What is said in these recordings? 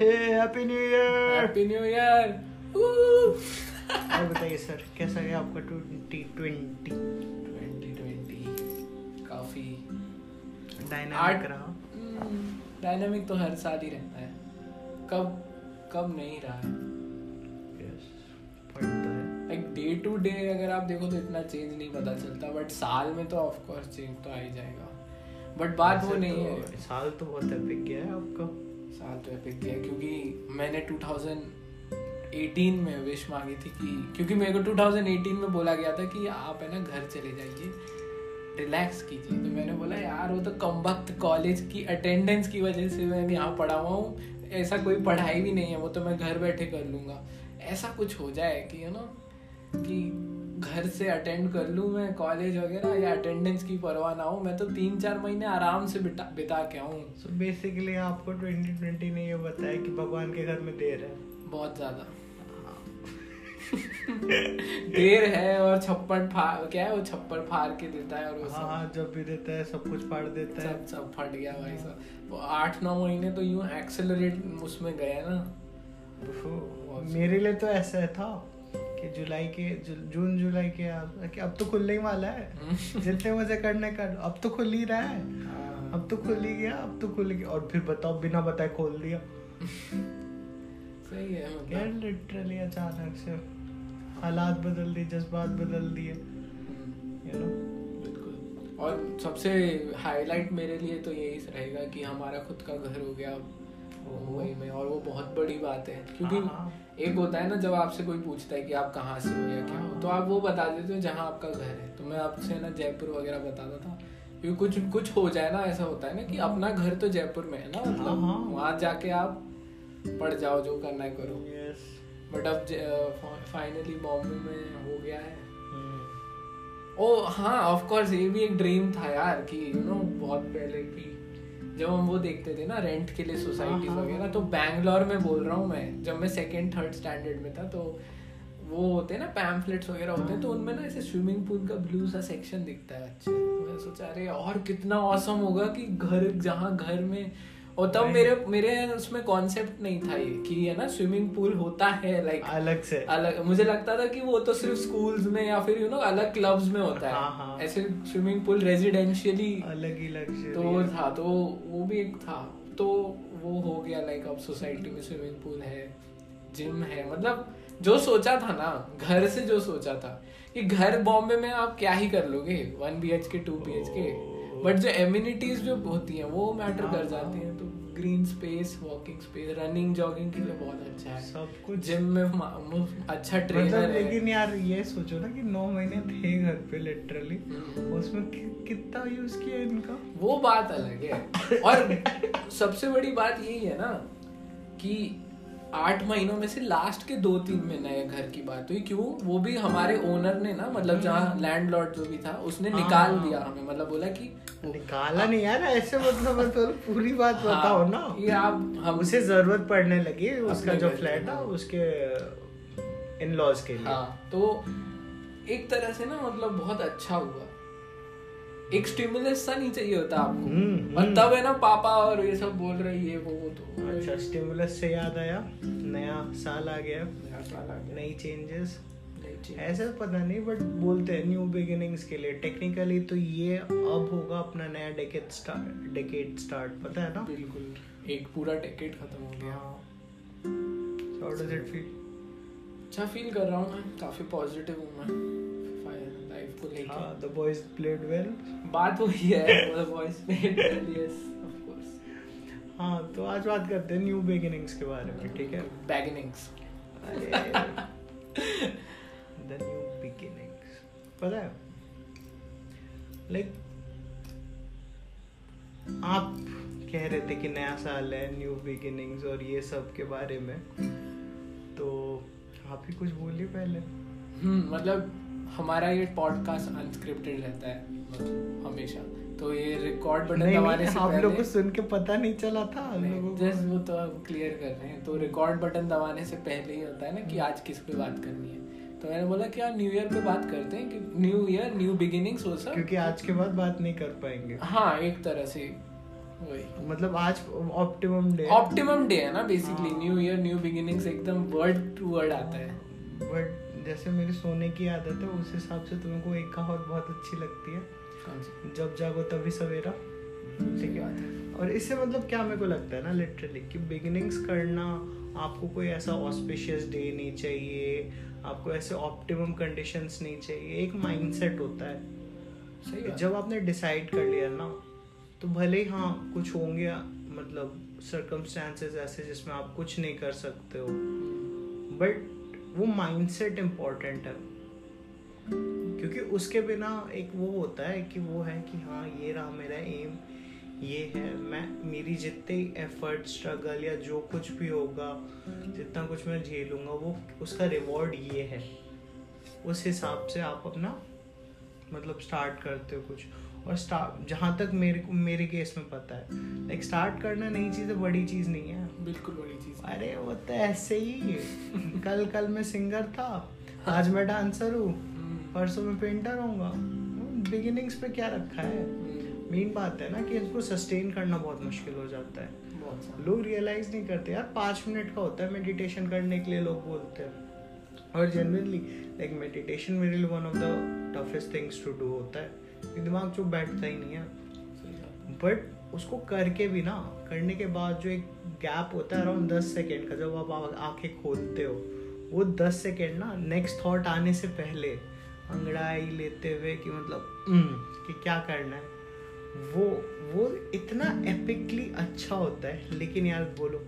Happy new year happy new year और बताइए sir कैसा गया आपका ट्वेंटी ट्वेंटी? 2020 काफ़ी डायनामिक रहा। डायनामिक तो हर साल ही रहता है। कब कब नहीं रहा है। है। लाइक डे टू डे अगर आप देखो तो इतना चेंज नहीं पता चलता बट साल में तो ऑफ़ कोर्स चेंज तो आ ही जाएगा। बट बात वो नहीं तो है। साल तो बहुत एपिक गया है आपका। साल तो एपिक गया क्योंकि मैंने 2018 में विश मांगी थी कि, क्योंकि मेरे को 2018 में बोला गया था कि आप है ना घर चले जाइए रिलैक्स कीजिए। तो मैंने बोला, यार, वो तो कम वक्त कॉलेज की अटेंडेंस की वजह से मैं यहाँ पढ़ा हुआ हूँ, ऐसा कोई पढ़ाई भी नहीं है, वो तो मैं घर बैठे कर लूँगा। ऐसा कुछ हो जाए कि यू नो कि घर से अटेंड कर लूँ मैं कॉलेज वगैरह या अटेंडेंस की परवाह ना हो मैं तो तीन चार महीने आराम से बिता बिता के आऊँ। सो बेसिकली आपको 2020 ने ये बताया कि भगवान के घर में देर है। बहुत ज़्यादा। देर है और छप्पड़ फाड़ क्या है वो छप्पड़ फाड़ के देता है और वो हाँ सब। हाँ जब भी देता है सब कुछ फाड़ देता है। सब सब फट गया भाई सब वो आठ नौ महीने तो यूँ एक्सेलरेट उसमें गए ना। मेरे लिए तो ऐसा था। कि जुलाई के जु, जून जुलाई के कि अब तो खुलने ही वाला है। जितने मज़े करने कर अब तो खुल ही रहा है। हाँ, अब तो खुल ही गया अब तो खुल गया। और फिर बताओ बिना बताए खोल दिया। सही है यार मतलब लिटरली अचानक से। हालात बदल दिए जज्बात बदल दिए। हम्म, यू नो और सबसे हाईलाइट मेरे लिए तो यही रहेगा कि हमारा खुद का घर हो गया। मुंबई में और वो बहुत बड़ी बात है क्योंकि हाँ, हाँ। एक होता है ना जब आपसे कोई पूछता है कि आप कहाँ से हो या क्या हो तो आप वो बता देते हो जहाँ आपका घर है तो मैं आपसे ना जयपुर वगैरह बताता था क्योंकि कुछ कुछ हो जाए ना ऐसा होता है ना कि अपना घर तो जयपुर में है ना मतलब हाँ, हाँ। वहाँ जाके आप पढ़ जाओ जो करना है करो बट अब फाइनली बॉम्बे में हो गया है हम्म। ओ हाँ ऑफ़ कोर्स ये भी एक ड्रीम था यार कि यू नो बहुत पहले की जब हम वो देखते थे ना रेंट के लिए सोसाइटीज हाँ, हाँ, वगैरह। तो बैंगलोर में बोल रहा हूँ मैं जब मैं सेकेंड थर्ड स्टैंडर्ड में था तो वो होते हैं ना पैम्फलेट्स वगैरह होते हैं तो उनमें ना ऐसे स्विमिंग पूल का ब्लू सा सेक्शन दिखता है अच्छा तो मैं सोचा अरे और कितना औसम होगा कि घर जहाँ घर में और तब मेरे मेरे उसमें कॉन्सेप्ट नहीं था ये कि है ना स्विमिंग पूल होता है लाइक अलग से। अलग मुझे लगता था कि वो तो सिर्फ़ स्कूल्स में या फिर यू नो अलग क्लब्स में होता है। हाँ, हाँ। ऐसे स्विमिंग पूल रेजिडेंशियली अलग ही लग्जरी तो वो था तो वो भी एक था। तो वो हो गया लाइक अब सोसाइटी में स्विमिंग पूल है जिम है। मतलब जो सोचा था ना घर से जो सोचा था कि घर बॉम्बे में आप क्या ही कर लोगे? One B H K two B H K but जो एम्यूनिटीज जो होती हैं वो मैटर कर जाती हैं। तो green space walking space running jogging के लिए बहुत अच्छा है। सब कुछ। जिम में अच्छा ट्रेनर मतलब है। लेकिन यार ये सोचो ना कि नौ महीने थे घर पे लिटरली हम्म। उसमें कि, कितना यूज़ किया इनका? वो बात अलग है। और सबसे बड़ी बात यही है ना कि आठ महीनों में से लास्ट के दो तीन महीने नए घर की बात हुई क्यों? वो भी हमारे ओनर ने ना मतलब जहाँ लैंडलॉर्ड जो भी था उसने हाँ, निकाल। दिया हमें मतलब बोला कि निकाला नहीं यार ऐसे मतलब मतलब पूरी बात बताओ हाँ, ना। ये आप हम उसे ज़रूरत पड़ने लगी उसका जो फ्लैट है हाँ। उसके इन लॉज के लिए। हाँ तो एक तरह से ना मतलब बहुत अच्छा हुआ। एक स्टिमुलस सा नहीं चाहिए होता आपको। हम्म, और हम्म। तब है ना पापा और ये सब बोल रहे ये वो तो। अच्छा स्टिमुलस से याद आया नया साल आ गया नया साल आ गया। नई चेंजेस ऐसा पता नहीं बट बोलते हैं न्यू बिगिनिंग्स के लिए। टेक्निकली तो ये अब होगा अपना नया डेकेड स्टार्ट डेकेड स्टार्ट पता है ना? बिल्कुल। एक पूरा डेकेड खत्म हो गया हाउ डज इट फील अच्छा फील कर रहा हूँ मैं काफ़ी पॉजिटिव हूँ मैं। लाइफ को हाँ द बॉयज़ प्लेड वेल बात वही है मतलब वॉइस पे यस ऑफ़ कोर्स हाँ तो आज बात करते हैं न्यू बिगिनिंग्स के बारे में ठीक है? बैगनिंग्स द न्यू बिगिनिंग्स पता है? लाइक आप कह रहे थे कि नया साल है न्यू बिगिनिंग्स और ये सब के बारे में तो आप ही कुछ बोलिए पहले। हम्म मतलब हमारा ये पॉडकास्ट अनस्क्रिप्टेड रहता है मतलब हमेशा। तो ये रिकॉर्ड बटन दबाने से आप लोग को सुन के पता नहीं चला था जस्ट वो तो अब क्लियर कर रहे हैं। तो रिकॉर्ड बटन दबाने से पहले ही होता है ना कि आज किस पे बात करनी है। तो मैंने बोला कि यार न्यू ईयर पे बात करते हैं कि न्यू ईयर न्यू बिगिनिंग्स हो सब। क्योंकि आज के बाद बात नहीं कर पाएँगे। हाँ एक तरह से वही। मतलब आज ऑप्टिमम डे ऑप्टिमम डे है ना basically. New year new beginnings एकदम वर्ड टू वर्ड आता है। बट जैसे मेरी सोने की आदत है उस हिसाब से तुम्हें को एक कहावत बहुत अच्छी लगती है। जब जागो तभी सवेरा। ठीक है और इससे मतलब क्या मेरे को लगता है ना लिटरली कि बिगिनिंग्स करना आपको कोई ऐसा ऑस्पिशियस डे नहीं चाहिए आपको ऐसे ऑप्टिमम कंडीशंस नहीं चाहिए एक माइंडसेट होता है। सही जब आपने डिसाइड कर लिया ना तो भले ही हाँ कुछ होंगे मतलब सर्कमस्टांसेस ऐसे जिसमें आप कुछ नहीं कर सकते हो बट वो माइंडसेट इम्पोर्टेंट है। क्योंकि उसके बिना एक वो होता है कि वो है कि हाँ ये रहा मेरा एम ये है। मैं, मेरी जितने एफर्ट स्ट्रगल या जो कुछ भी होगा, जितना कुछ मैं झेलूँगा, वो, उसका रिवॉर्ड ये है। उस हिसाब से आप अपना मतलब स्टार्ट करते हो कुछ। और स्टार्ट जहाँ तक मेरे को मेरे केस में पता है। लाइक स्टार्ट करना नई चीज़ बड़ी चीज़ नहीं है। बिल्कुल बड़ी चीज़। अरे वो तो ऐसे ही कल कल मैं सिंगर था। आज मैं डांसर हूँ। हम्म, परसों मैं पेंटर होऊँगा। बिगिनिंग्स पे क्या रखा है? हम्म, मेन बात है ना कि इसको सस्टेन करना बहुत मुश्किल हो जाता है। लोग रियलाइज़ नहीं करते यार पाँच मिनट का होता है मेडिटेशन करने के लिए लोग बोलते हैं। और जनरली लाइक मेडिटेशन मेरे लिए one of the toughest things to do होता है। दिमाग चुप बैठता ही नहीं है। बट उसको करके भी ना करने के बाद जो एक गैप होता है अराउंड दस सेकेंड का जब आप आँखें खोलते हो वो दस सेकेंड ना नेक्स्ट थॉट आने से पहले अंगड़ाई लेते हुए कि मतलब "हम्म, कि क्या करना है? वो वो इतना एपिकली अच्छा होता है लेकिन यार बोलो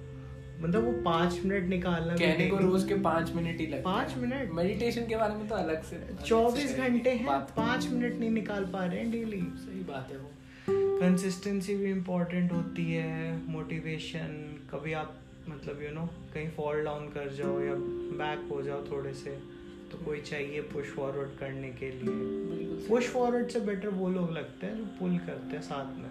मतलब वो पाँच मिनट निकालना कहने को रोज के पाँच मिनट ही लगते पाँच मिनट? मेडिटेशन के बारे में तो अलग से चौबीस घंटे हैं पाँच मिनट नहीं निकाल पा रहे हैं डेली सही बात है वो। कंसिस्टेंसी भी इम्पोर्टेंट होती है मोटिवेशन कभी आप मतलब यू you नो know, कहीं फॉल डाउन कर जाओ या बैक हो जाओ थोड़े से तो कोई चाहिए पुश फॉरवर्ड करने के लिए। पुश फॉरवर्ड से बेटर वो लोग लगते हैं जो पुल करते हैं साथ में।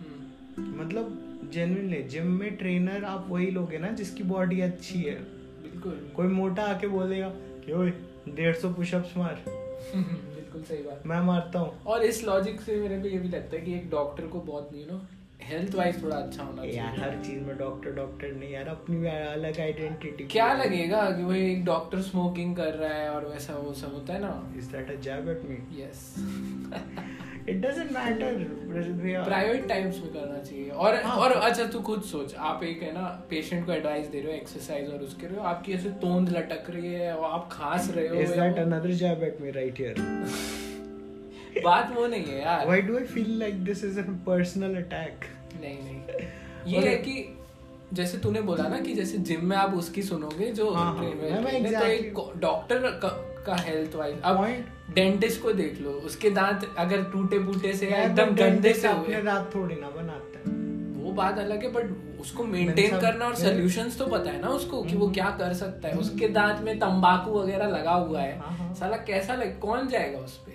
हम्म, मतलब जेन्युइनली जिम में ट्रेनर आप वही लोगे ना जिसकी बॉडी अच्छी है। बिल्कुल। कोई मोटा आके बोलेगा कि ओए डेढ़ सौ पुशअप्स मार। बिल्कुल सही बात। मैं मारता हूँ। और इस लॉजिक से मेरे को ये भी लगता है कि एक डॉक्टर को बहुत यू नो हेल्थ वाइज थोड़ा अच्छा होना यार हर चीज़ में डॉक्टर डॉक्टर नहीं यार अपनी अलग आइडेंटिटी क्या लगेगा कि भाई एक डॉक्टर स्मोकिंग कर रहा है और वैसा वो सब होता है ना? Is that a jab at me? Yes It doesn't matter, Rajat भैया. प्राइवेट टाइम्स में करना चाहिए और हाँ। और अच्छा तू खुद सोच आप एक है ना पेशेंट को एडवाइस दे रहे हो एक्सरसाइज और उसके रहे हो आपकी ऐसे तोंद लटक रही है और आप खांस रहे हो that वो- another jab at me right here? बात वो नहीं है यार Why do I feel like this is a personal attack? नहीं नहीं ये है कि जैसे तूने बोला ना कि जैसे जिम में आप उसकी सुनोगे जो हाँ, हाँ, मैं- मैं तो एक डॉक्टर का, हेल्थ वाइज अब डेंटिस्ट को देख लो उसके दांत अगर टूटे फूटे से एकदम गंदे से अपने हुए। दांत थोड़ी ना बनाता। है. वो बात अलग है बट उसको मेंटेन करना और सोल्यूशंस तो पता है ना उसको कि वो हम्म। क्या कर सकता है। उसके दांत में तंबाकू वगैरह लगा हुआ है। हाँ, हाँ। साला कैसा लग कौन जाएगा उस पे?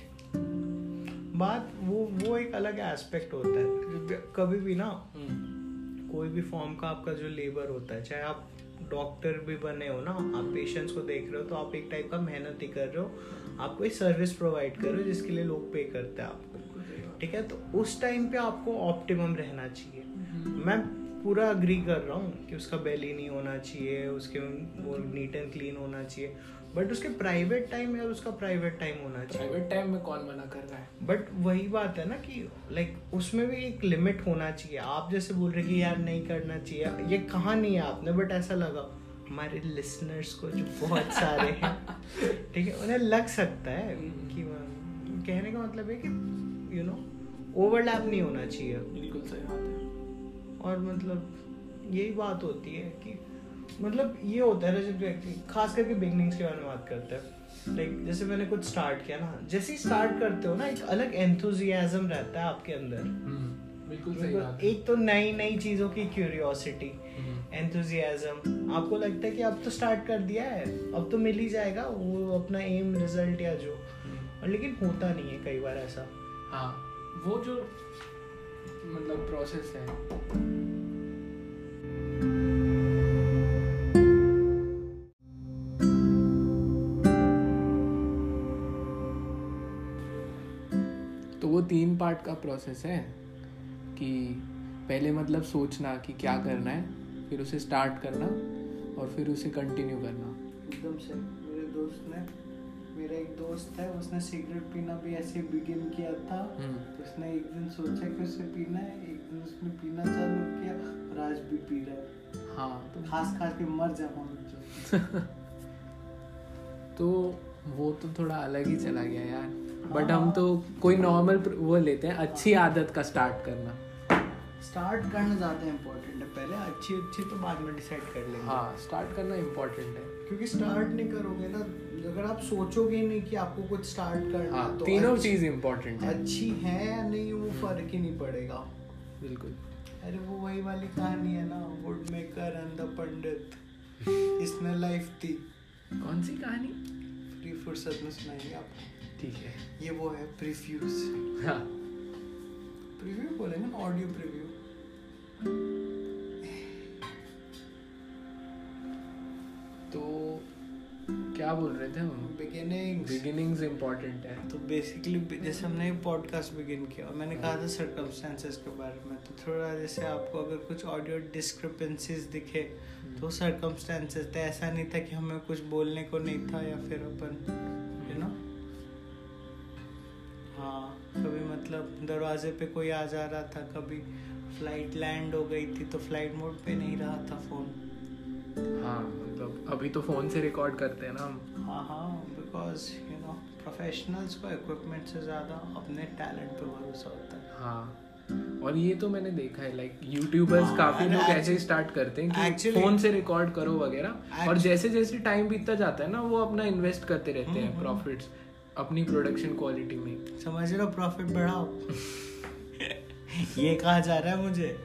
बात वो वो एक अलग एस्पेक्ट होता है। कभी भी ना हम्म, कोई भी फॉर्म का आपका जो लेबर होता है चाहे आप डॉक्टर भी बने हो ना आप पेशेंट्स को देख रहे हो तो आप एक टाइप का मेहनत ही कर रहे हो। आप कोई सर्विस प्रोवाइड कर रहे हो जिसके लिए लोग पे करते हैं आपको। ठीक है? तो उस टाइम पे आपको ऑप्टिमम रहना चाहिए। मैं पूरा अग्री कर रहा हूँ कि उसका बेली नहीं होना चाहिए उसके वो नीट एंड क्लीन होना चाहिए। बट उसके प्राइवेट टाइम या उसका प्राइवेट टाइम होना चाहिए। प्राइवेट टाइम में कौन मना कर रहा है? बट वही बात है ना कि लाइक उसमें भी एक लिमिट होना चाहिए। आप जैसे बोल रहे कि यार नहीं करना चाहिए ये कहा नहीं है आपने बट ऐसा लगा हमारे लिसनर्स को जो बहुत सारे हैं। ठीक है उन्हें लग सकता है कि कहने का मतलब है कि यू नो ओवरलैप नहीं होना चाहिए। बिल्कुल सही बात है। और मतलब यही बात होती है कि मतलब ये होता है जब खास करके बिगनिंग्स के बारे में बात करते हैं लाइक जैसे मैंने कुछ स्टार्ट किया ना जैसे ही स्टार्ट करते हो ना एक अलग एंथुजियाज्म रहता है आपके अंदर। बिल्कुल सही बात एक तो नई नई चीज़ों की क्यूरियोसिटी हम्म, एंथुजियाज्म आपको लगता है कि अब तो स्टार्ट कर दिया है अब तो मिल ही जाएगा वो अपना एम रिज़ल्ट या जो। हम्म। और लेकिन होता नहीं है कई बार ऐसा। हाँ वो जो मतलब प्रोसेस है तीन पार्ट का प्रोसेस है कि पहले मतलब सोचना कि क्या करना है फिर उसे स्टार्ट करना और फिर उसे कंटिन्यू करना। एकदम से मेरे दोस्त ने मेरा एक दोस्त है उसने सिगरेट पीना भी ऐसे बिगिन किया था। हम्म। उसने एक दिन सोचा कि उसे पीना है एक दिन उसने पीना चालू किया और आज भी पी रहा है। हाँ तो खास खास के मर जाऊँ तो वो तो थोड़ा अलग ही चला गया यार। बट हम तो कोई नॉर्मल वो लेते हैं अच्छी आदत का स्टार्ट करना। स्टार्ट करना ज़्यादा इम्पोर्टेंट है। पहले अच्छी अच्छी तो बाद में डिसाइड कर लेंगे। हाँ स्टार्ट करना इम्पोर्टेंट है। क्योंकि स्टार्ट नहीं करोगे ना अगर आप सोचोगे नहीं कि आपको कुछ स्टार्ट करना हाँ तो तीनों चीज़ इम्पोर्टेंट है। अच्छी है या नहीं वो फ़र्क ही नहीं पड़ेगा। बिल्कुल। अरे वो वही वाली कहानी है ना wood maker and the pandit इसमें लाइफ थी। कौन सी कहानी? फ्री फुर्सत में सुनाएँगे आपको ठीक है। ये वो है प्रीफ्यूज हाँ। प्रीव्यू बोलेंगे ना ऑडियो प्रीव्यू तो क्या बोल रहे थे हम? बिगिनिंग्स बिगिनिंग्स इम्पोर्टेंट है। तो बेसिकली जैसे हमने पॉडकास्ट बिगिन किया और मैंने कहा था सर्कमस्टेंसेस के बारे में तो थोड़ा जैसे आपको अगर कुछ ऑडियो डिस्क्रिपेंसीज दिखे तो सर्कमस्टेंसेस थे ऐसा नहीं था कि हमें कुछ बोलने को नहीं था या फिर अपन दरवाजे पे कोई आ जा रहा था कभी। फ़्लाइट लैंड हो गई थी तो फ़्लाइट मोड पे नहीं रहा था फ़ोन हाँ मतलब अभी तो फ़ोन से रिकॉर्ड करते हैं ना हम। हाँ हाँ बिकॉज़ यू नो प्रोफेशनल्स को इक्विपमेंट से ज़्यादा अपने टैलेंट पे भरोसा होता है। हाँ और ये तो मैंने देखा है लाइक यूट्यूबर्स हाँ, काफ़ी लोग ऐसे स्टार्ट करते हैं कि actually- फ़ोन से रिकॉर्ड करो वगैरह। और जैसे जैसे टाइम बीतता जाता है ना वो अपना इन्वेस्ट करते रहते हैं हम्म, प्रॉफिट्स अपनी प्रोडक्शन क्वालिटी में। समझ रहे हो? प्रॉफिट बढ़ाओ। ये कहा जा रहा है मुझे?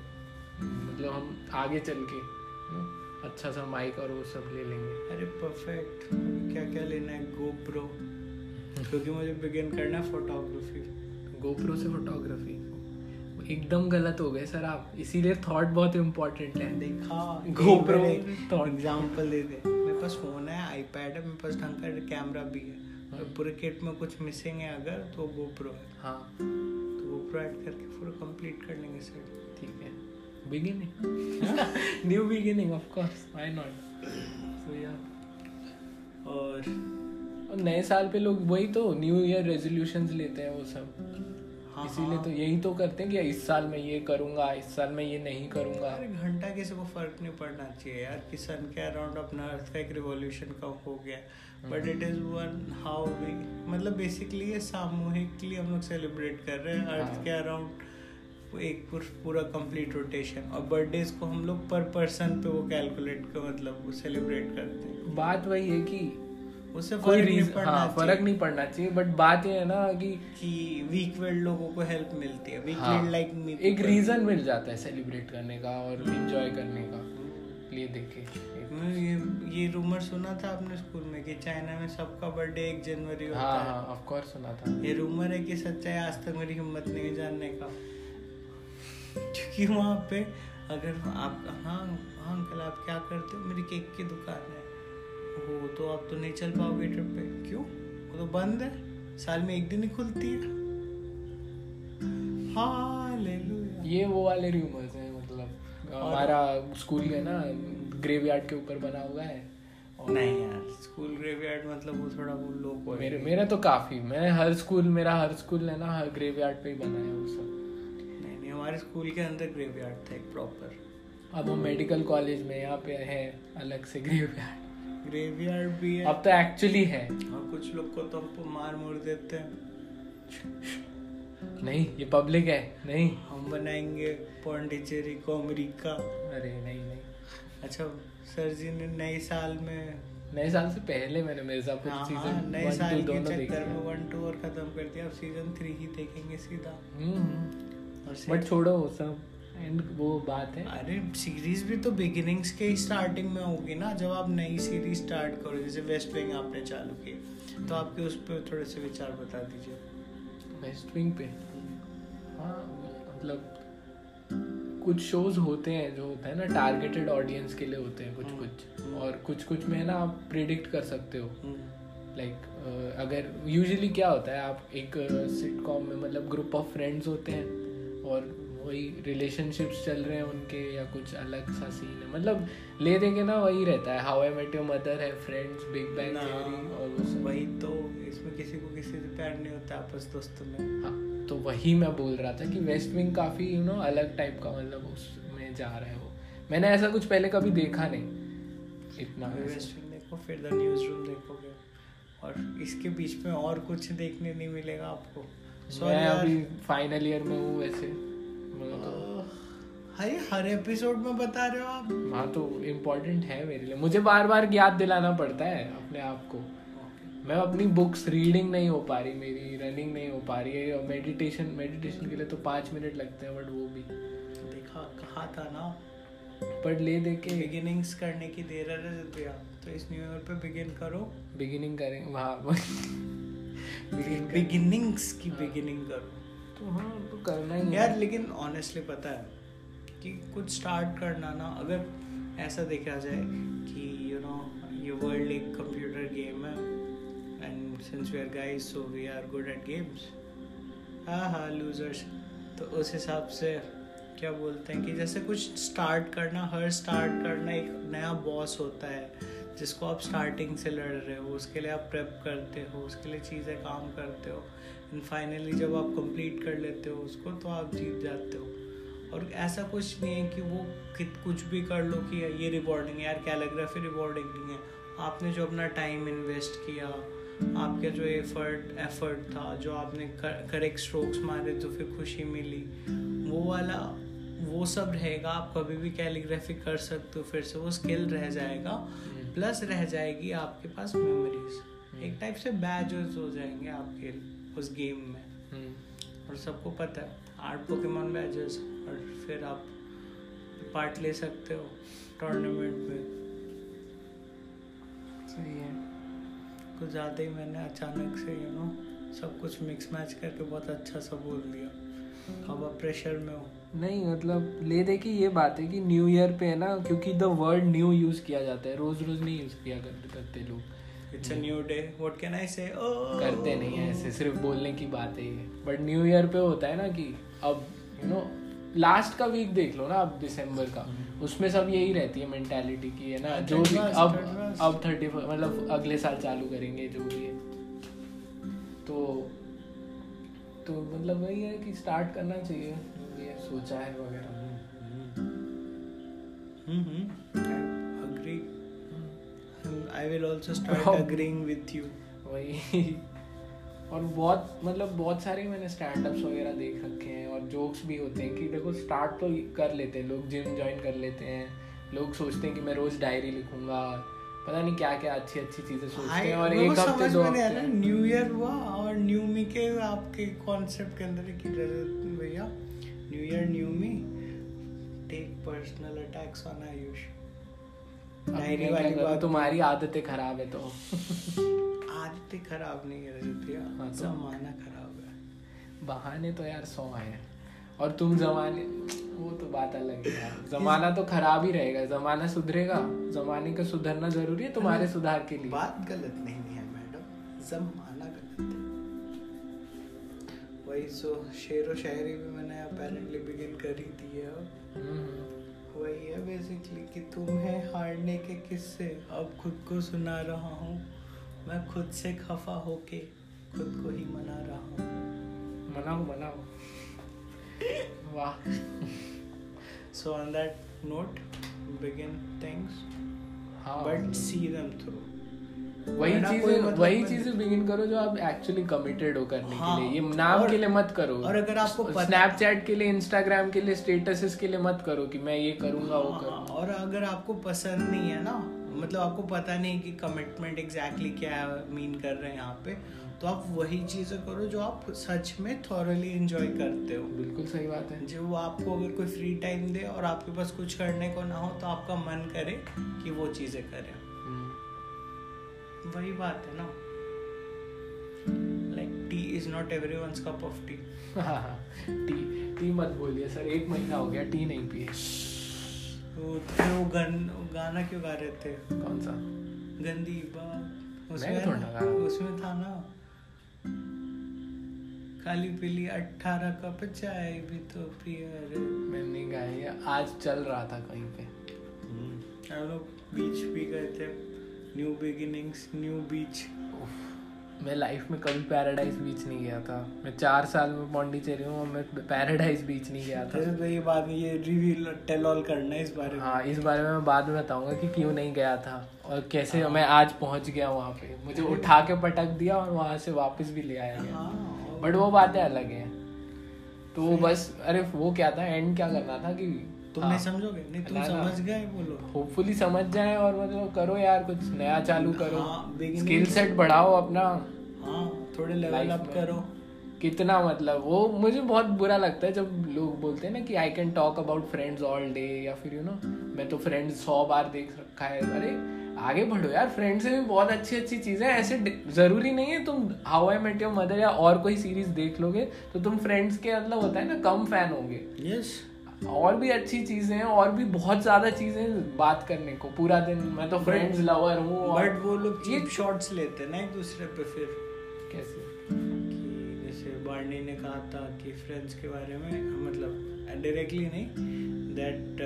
मतलब हम आगे चल के अच्छा सा माइक और वो सब ले लेंगे। अरे परफेक्ट क्या क्या लेना है? गोप्रो क्योंकि मुझे बिगिन करना है फोटोग्राफी गोप्रो से फोटोग्राफी एकदम गलत हो गए सर आप। इसीलिए थॉट बहुत इम्पोर्टेंट है। देखा thought. एग्जांपल दे दे। मेरे पास फ़ोन है आईपैड है मेरे पास ढंग का कैमरा भी है। तो पूरे किट में कुछ मिसिंग है अगर तो वो प्रो है। हाँ। तो वो प्रो ऐड करके पूरा कंप्लीट कर लेंगे सेट ठीक है। Beginning new beginning of course why not so या और और नए साल पे लोग वही तो न्यू ईयर रेजोल्यूशंस लेते हैं वो सब। हाँ, इसीलिए हाँ। तो यही तो करते हैं कि इस साल में ये करूँगा इस साल में ये नहीं करूँगा। अरे घंटा किसी को फ़र्क नहीं पड़ना चाहिए यार कि सन के अराउंड अपना अर्थ का एक रिवॉल्यूशन का हो गया। But it is one how we मतलब बेसिकली ये सामूहिकली हम लोग सेलिब्रेट कर रहे हैं अर्थ हाँ। के अराउंड एक पूरा कंप्लीट रोटेशन और बर्थडेज को हम लोग पर पर्सन पे वो कैलकुलेट कर मतलब वो सेलिब्रेट करते हैं। बात वही है कि उससे कोई रीजन हाँ फ़र्क नहीं पड़ना चाहिए बट बात ये है ना कि कि वीक वेल्ड लोगों को हेल्प मिलती है वीक हाँ, लाइक मी एक रीजन मिल जाता है सेलिब्रेट करने का और एंजॉय करने का लिए देखे। ये ये रूमर सुना था आपने स्कूल में कि चाइना में सबका बर्थडे एक जनवरी होता हाँ है। हाँ ऑफ़ कोर्स सुना था। ये रूमर है कि सच्चा है आज तक मेरी हिम्मत नहीं है जानने का। क्योंकि वहाँ पे अगर आप हाँ हाँ अंकल आप क्या करते हो? मेरी केक की दुकान है। वो तो आप तो नहीं चल पाओगे ट्रिप पे। क्यों? वो तो बंद है। साल में एक दिन ही खुलती है। हाँ ले ये वो वाले रूमर्स हैं मतलब हमारा स्कूल है ना ग्रेवयार्ड के ऊपर बना हुआ है। नहीं यार स्कूल ग्रेवयार्ड मतलब वो थोड़ा वो लोग मेरे मेरा तो काफ़ी मैं हर स्कूल मेरा हर स्कूल है ना हर ग्रेवयार्ड पे ही बना है वो सब। नहीं नहीं हमारे स्कूल के अंदर ग्रेवयार्ड था एक प्रॉपर अब हम मेडिकल कॉलेज में यहाँ पे है अलग से ग्रेवयार्ड ग्रेवयार्ड भी है। अब तो एक्चुअली है। और कुछ लोग को तो हमको मार मोड़ देते हैं। नहीं ये पब्लिक है। नहीं। हम बनाएँगे पौंडीचेरी को अमेरिका। अरे नहीं नहीं। अच्छा सर जी ने नए साल में नए साल से पहले मैंने मिर्जापुर हाँ हाँ सीज़न नए साल के चक्कर में वन टू और खत्म कर दिया। अब सीज़न थ्री ही देखेंगे सीधा। और बट हम्म, छोड़ो सब एंड वो बात है। अरे सीरीज़ भी तो बिगिनिंग्स के ही स्टार्टिंग में होगी ना जब आप नई सीरीज़ स्टार्ट करो जैसे वेस्ट विंग आपने चालू की तो आपके उस पर थोड़े से विचार बता दीजिए। वेस्ट विंग पे? हाँ मतलब कुछ शोज़ होते हैं जो होता है ना टारगेटेड ऑडियंस के लिए होते हैं कुछ हम्म, कुछ और कुछ कुछ में ना आप प्रिडिक्ट कर सकते हो। हम्म, लाइक अगर यूजुअली क्या होता है आप एक सिटकॉम में मतलब ग्रुप ऑफ़ फ्रेंड्स होते हैं और वही रिलेशनशिप्स चल रहे हैं उनके या कुछ अलग सा सीन है। मतलब ले देंगे ना वही रहता है। How I met your mother है फ्रेंड्स बिग बैंग थ्योरी और वो सब। वही तो इसमें किसी को किसी से प्यार नहीं होता आपस दोस्तों में। हाँ तो वही मैं बोल रहा था कि वेस्ट विंग काफ़ी यू नो अलग टाइप का मतलब उसमें जा रहा है वो। मैंने ऐसा कुछ पहले कभी देखा नहीं। इतना वेस्ट विंग देखो फिर द न्यूज़ रूम देखोगे। और इसके बीच में और कुछ देखने नहीं मिलेगा आपको। मैं अभी फाइनल ईयर में हूँ वैसे। हाय हर एपिसोड में बता रहे हो आप? हाँ तो इम्पोर्टेंट है मेरे लिए। मुझे बार बार याद दिलाना पड़ता है अपने आप को। मैं अपनी बुक्स रीडिंग नहीं हो पा रही मेरी रनिंग नहीं हो पा रही है और मेडिटेशन मेडिटेशन के लिए तो पाँच मिनट लगते हैं बट वो भी। देखा कहा था ना। पर ले दे के। बिगिनिंग्स करने की देर है भैया तो इस न्यू ईयर पे बिगिन करो। बिगिनिंग करें वहाँ बिगिनिंग्स की बिगिनिंग करो। तो हाँ तो करना ही यार, लेकिन ऑनेस्टली पता है कि कुछ स्टार्ट करना ना, अगर ऐसा देखा जाए कि यू नो ये वर्ल्ड एक कंप्यूटर गेम है and since we are guys so we are good at games हाँ हाँ लूजर्स तो उस हिसाब से क्या बोलते हैं कि जैसे कुछ स्टार्ट करना, हर स्टार्ट करना एक नया बॉस होता है, जिसको आप स्टार्टिंग से लड़ रहे हो, उसके लिए आप प्रेप करते हो, उसके लिए चीज़ें काम करते हो। एंड फाइनली जब आप कंप्लीट कर लेते हो उसको तो आप जीत जाते हो। और ऐसा कुछ नहीं है कि वो कित कुछ भी कर लो कि ये रिवॉर्डिंग है यार कैलीग्राफी रिवॉर्डिंग नहीं है। आपने जो अपना टाइम इन्वेस्ट किया आपका जो एफर्ट एफर्ट था जो आपने करेक्ट स्ट्रोक्स मारे तो फिर खुशी मिली। वो वाला वो सब रहेगा आप कभी भी कैलीग्राफी कर सकते हो फिर से वो स्किल रह जाएगा। Plus hmm. रह जाएगी आपके पास मेमोरीज हम्म। एक टाइप से बैजेस हो जाएँगे आपके। उस गेम में। हम्म। और सबको पता है आठ पोकेमोन बैजेस और फिर आप पार्ट ले सकते हो टूर्नामेंट में। सही है कुछ ज़्यादा ही मैंने अचानक से यू नो सब कुछ मिक्स मैच करके बहुत अच्छा सा बोल दिया। अब आप प्रेशर में हो। नहीं मतलब ले दे कि ये बात है कि न्यू ईयर पे है ना क्योंकि द वर्ड न्यू यूज़ किया जाता है रोज रोज नहीं यूज़ किया करते लोग। It's a new day what can I say करते नहीं है ऐसे सिर्फ़ बोलने की बात है ये। बट न्यू ईयर पे होता है ना कि अब यू नो लास्ट का वीक देख लो ना अब दिसंबर का। उसमें सब यही रहती है मेंटालिटी की है ना? जो भी अब अब थर्टी मतलब अगले साल चालू करेंगे जो भी है। तो तो मतलब वही है कि स्टार्ट करना चाहिए। ये सोचा है वगैरह। Agree I will also start agreeing with you वही। और बहुत मतलब बहुत सारे मैंने स्टैंड अप्स वगैरह देख रखे हैं और जोक्स भी होते हैं कि देखो स्टार्ट तो कर लेते हैं लोग जिम ज्वाइन कर लेते हैं लोग सोचते हैं कि मैं रोज डायरी लिखूँगा पता नहीं क्या क्या अच्छी अच्छी चीज़ें सोचते हैं और एक हफ़्ते दो हफ़्ते। न्यू ईयर हुआ और न्यू मी के आपके कॉन्सेप्ट के अंदर की भैया new year new me take personal attacks on Ayush diary वाली बात। तुम्हारी आदतें खराब है तो। आदतें खराब नहीं है रजत हाँ, तो। जमाना खराब है। बहाने तो यार सौ हैं। और तुम जमाने वो तो बात अलग है यार। जमाना तो खराब ही रहेगा। जमाना सुधरेगा। जमाने का सुधरना ज़रूरी है तुम्हारे सुधार के लिए। बात गलत नहीं है मैडम। जमाना गलत है। वही सो शेर व शायरी भी मैंने अपेरेंटली बिगिन कर ही दी है। वही है बेसिकली कि तुम है हारने के किस्से अब खुद को सुना रहा हूँ। मैं खुद से खफा होके खुद को ही मना रहा हूँ। मनाओ मनाओ। वाह। So on that note begin things but see them through. वही चीज़ें मतलब वही चीज़ें बिगिन करो जो आप एक्चुअली कमिटेड हो करने हाँ, के लिए। ये नाम और, के लिए मत करो। और अगर आपको स्नैपचैट के लिए इंस्टाग्राम के लिए स्टेटसेस के लिए मत करो कि मैं ये करूँगा हाँ, वो करूँगा। और अगर आपको पसंद नहीं है ना मतलब आपको पता नहीं कि कमिटमेंट एग्जैक्टली क्या मीन कर रहे हैं यहाँ पे तो आप वही चीज़ें करो जो आप सच में थॉरली इंजॉय करते हो। बिल्कुल सही बात है। जो आपको अगर कोई फ्री टाइम दे और आपके पास कुछ करने को ना हो तो आपका मन करे कि वो चीज़ें करें। वही बात है ना। Like tea is not every one cup of tea tea tea मत बोलिए सर एक महीना हो गया टी नहीं पिए। तो, तो वो गन गाना क्यों गा रहे थे? कौन सा? गंदी बात। उसमें, उसमें था ना खाली पीली अट्ठारह कप चाय भी तो पिया रे मैंने नहीं गाई आज चल रहा था कहीं पे। हम लोग बीच भी गए थे। न्यू बिगिनिंग्स न्यू बीच मैं लाइफ में कभी पैराडाइज बीच नहीं गया था। मैं चार साल में पौंडीचेरी हूँ और मैं पैराडाइज बीच नहीं गया था। तो ये बात ये रिवील टेल ऑल करना है इस बारे में। हाँ इस बारे में मैं बाद में बताऊँगा कि क्यों नहीं गया था और कैसे हाँ। मैं आज पहुँच गया वहाँ पे। मुझे उठा के पटक दिया और वहाँ से वापस भी ले आया गया। हाँ, बट वो बातें अलग हैं। तो बस अरे वो क्या था एंड क्या करना था कि तुम हाँ, नहीं समझोगे? नहीं तुम। समझ गए बोलो होपफुली समझ जाए और मतलब करो यार कुछ नया चालू करो। हाँ, स्किल सेट बढ़ाओ अपना। हाँ थोड़े लेवल अप करो। कितना मतलब वो मुझे बहुत बुरा लगता है जब लोग बोलते हैं ना कि I can talk about friends all day या फिर यू नो मैं तो फ्रेंड्स सौ बार देख रखा है। अरे आगे बढ़ो यार फ्रेंड्स से भी बहुत अच्छी अच्छी चीज़ें हैं ऐसे ज़रूरी नहीं है तुम how I met your mother या और कोई सीरीज़ देख लोगे तो तुम फ्रेंड्स के मतलब होता है ना कम फ़ैन होंगे। यस और भी अच्छी चीज़ें हैं और भी बहुत ज़्यादा चीज़ें बात करने को पूरा दिन मैं तो फ्रेंड्स लवर हूँ बट वो लोग चीप शॉट्स लेते हैं ना एक दूसरे पे फिर। कैसे? कि जैसे बार्नी ने कहा था कि फ्रेंड्स के बारे में मतलब डायरेक्टली नहीं that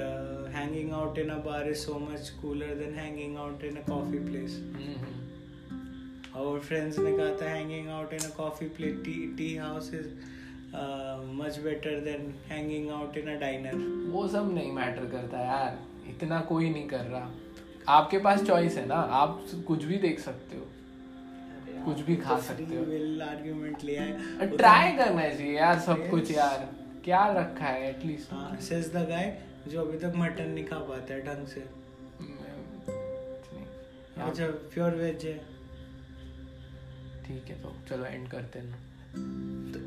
hanging out in a bar is so much cooler than hanging out in a coffee place और फ्रेंड्स ने कहा था hanging out in a coffee place tea tea house is much better than hanging out in a diner वो सब नहीं matter करता यार। इतना कोई नहीं कर रहा। आपके पास चॉइस है ना? आप कुछ भी देख सकते हो। कुछ भी खा सकते हो। विल आर्गुमेंट लिया है ट्राई करना चाहिए यार सब कुछ यार। क्या रखा है एटलीस्ट हाँ सेज द गाय जो अभी तक मटन नहीं खा पाता है ढंग से। अच्छा प्योर वेज है। ठीक है तो चलो एंड करते हैं। ना तो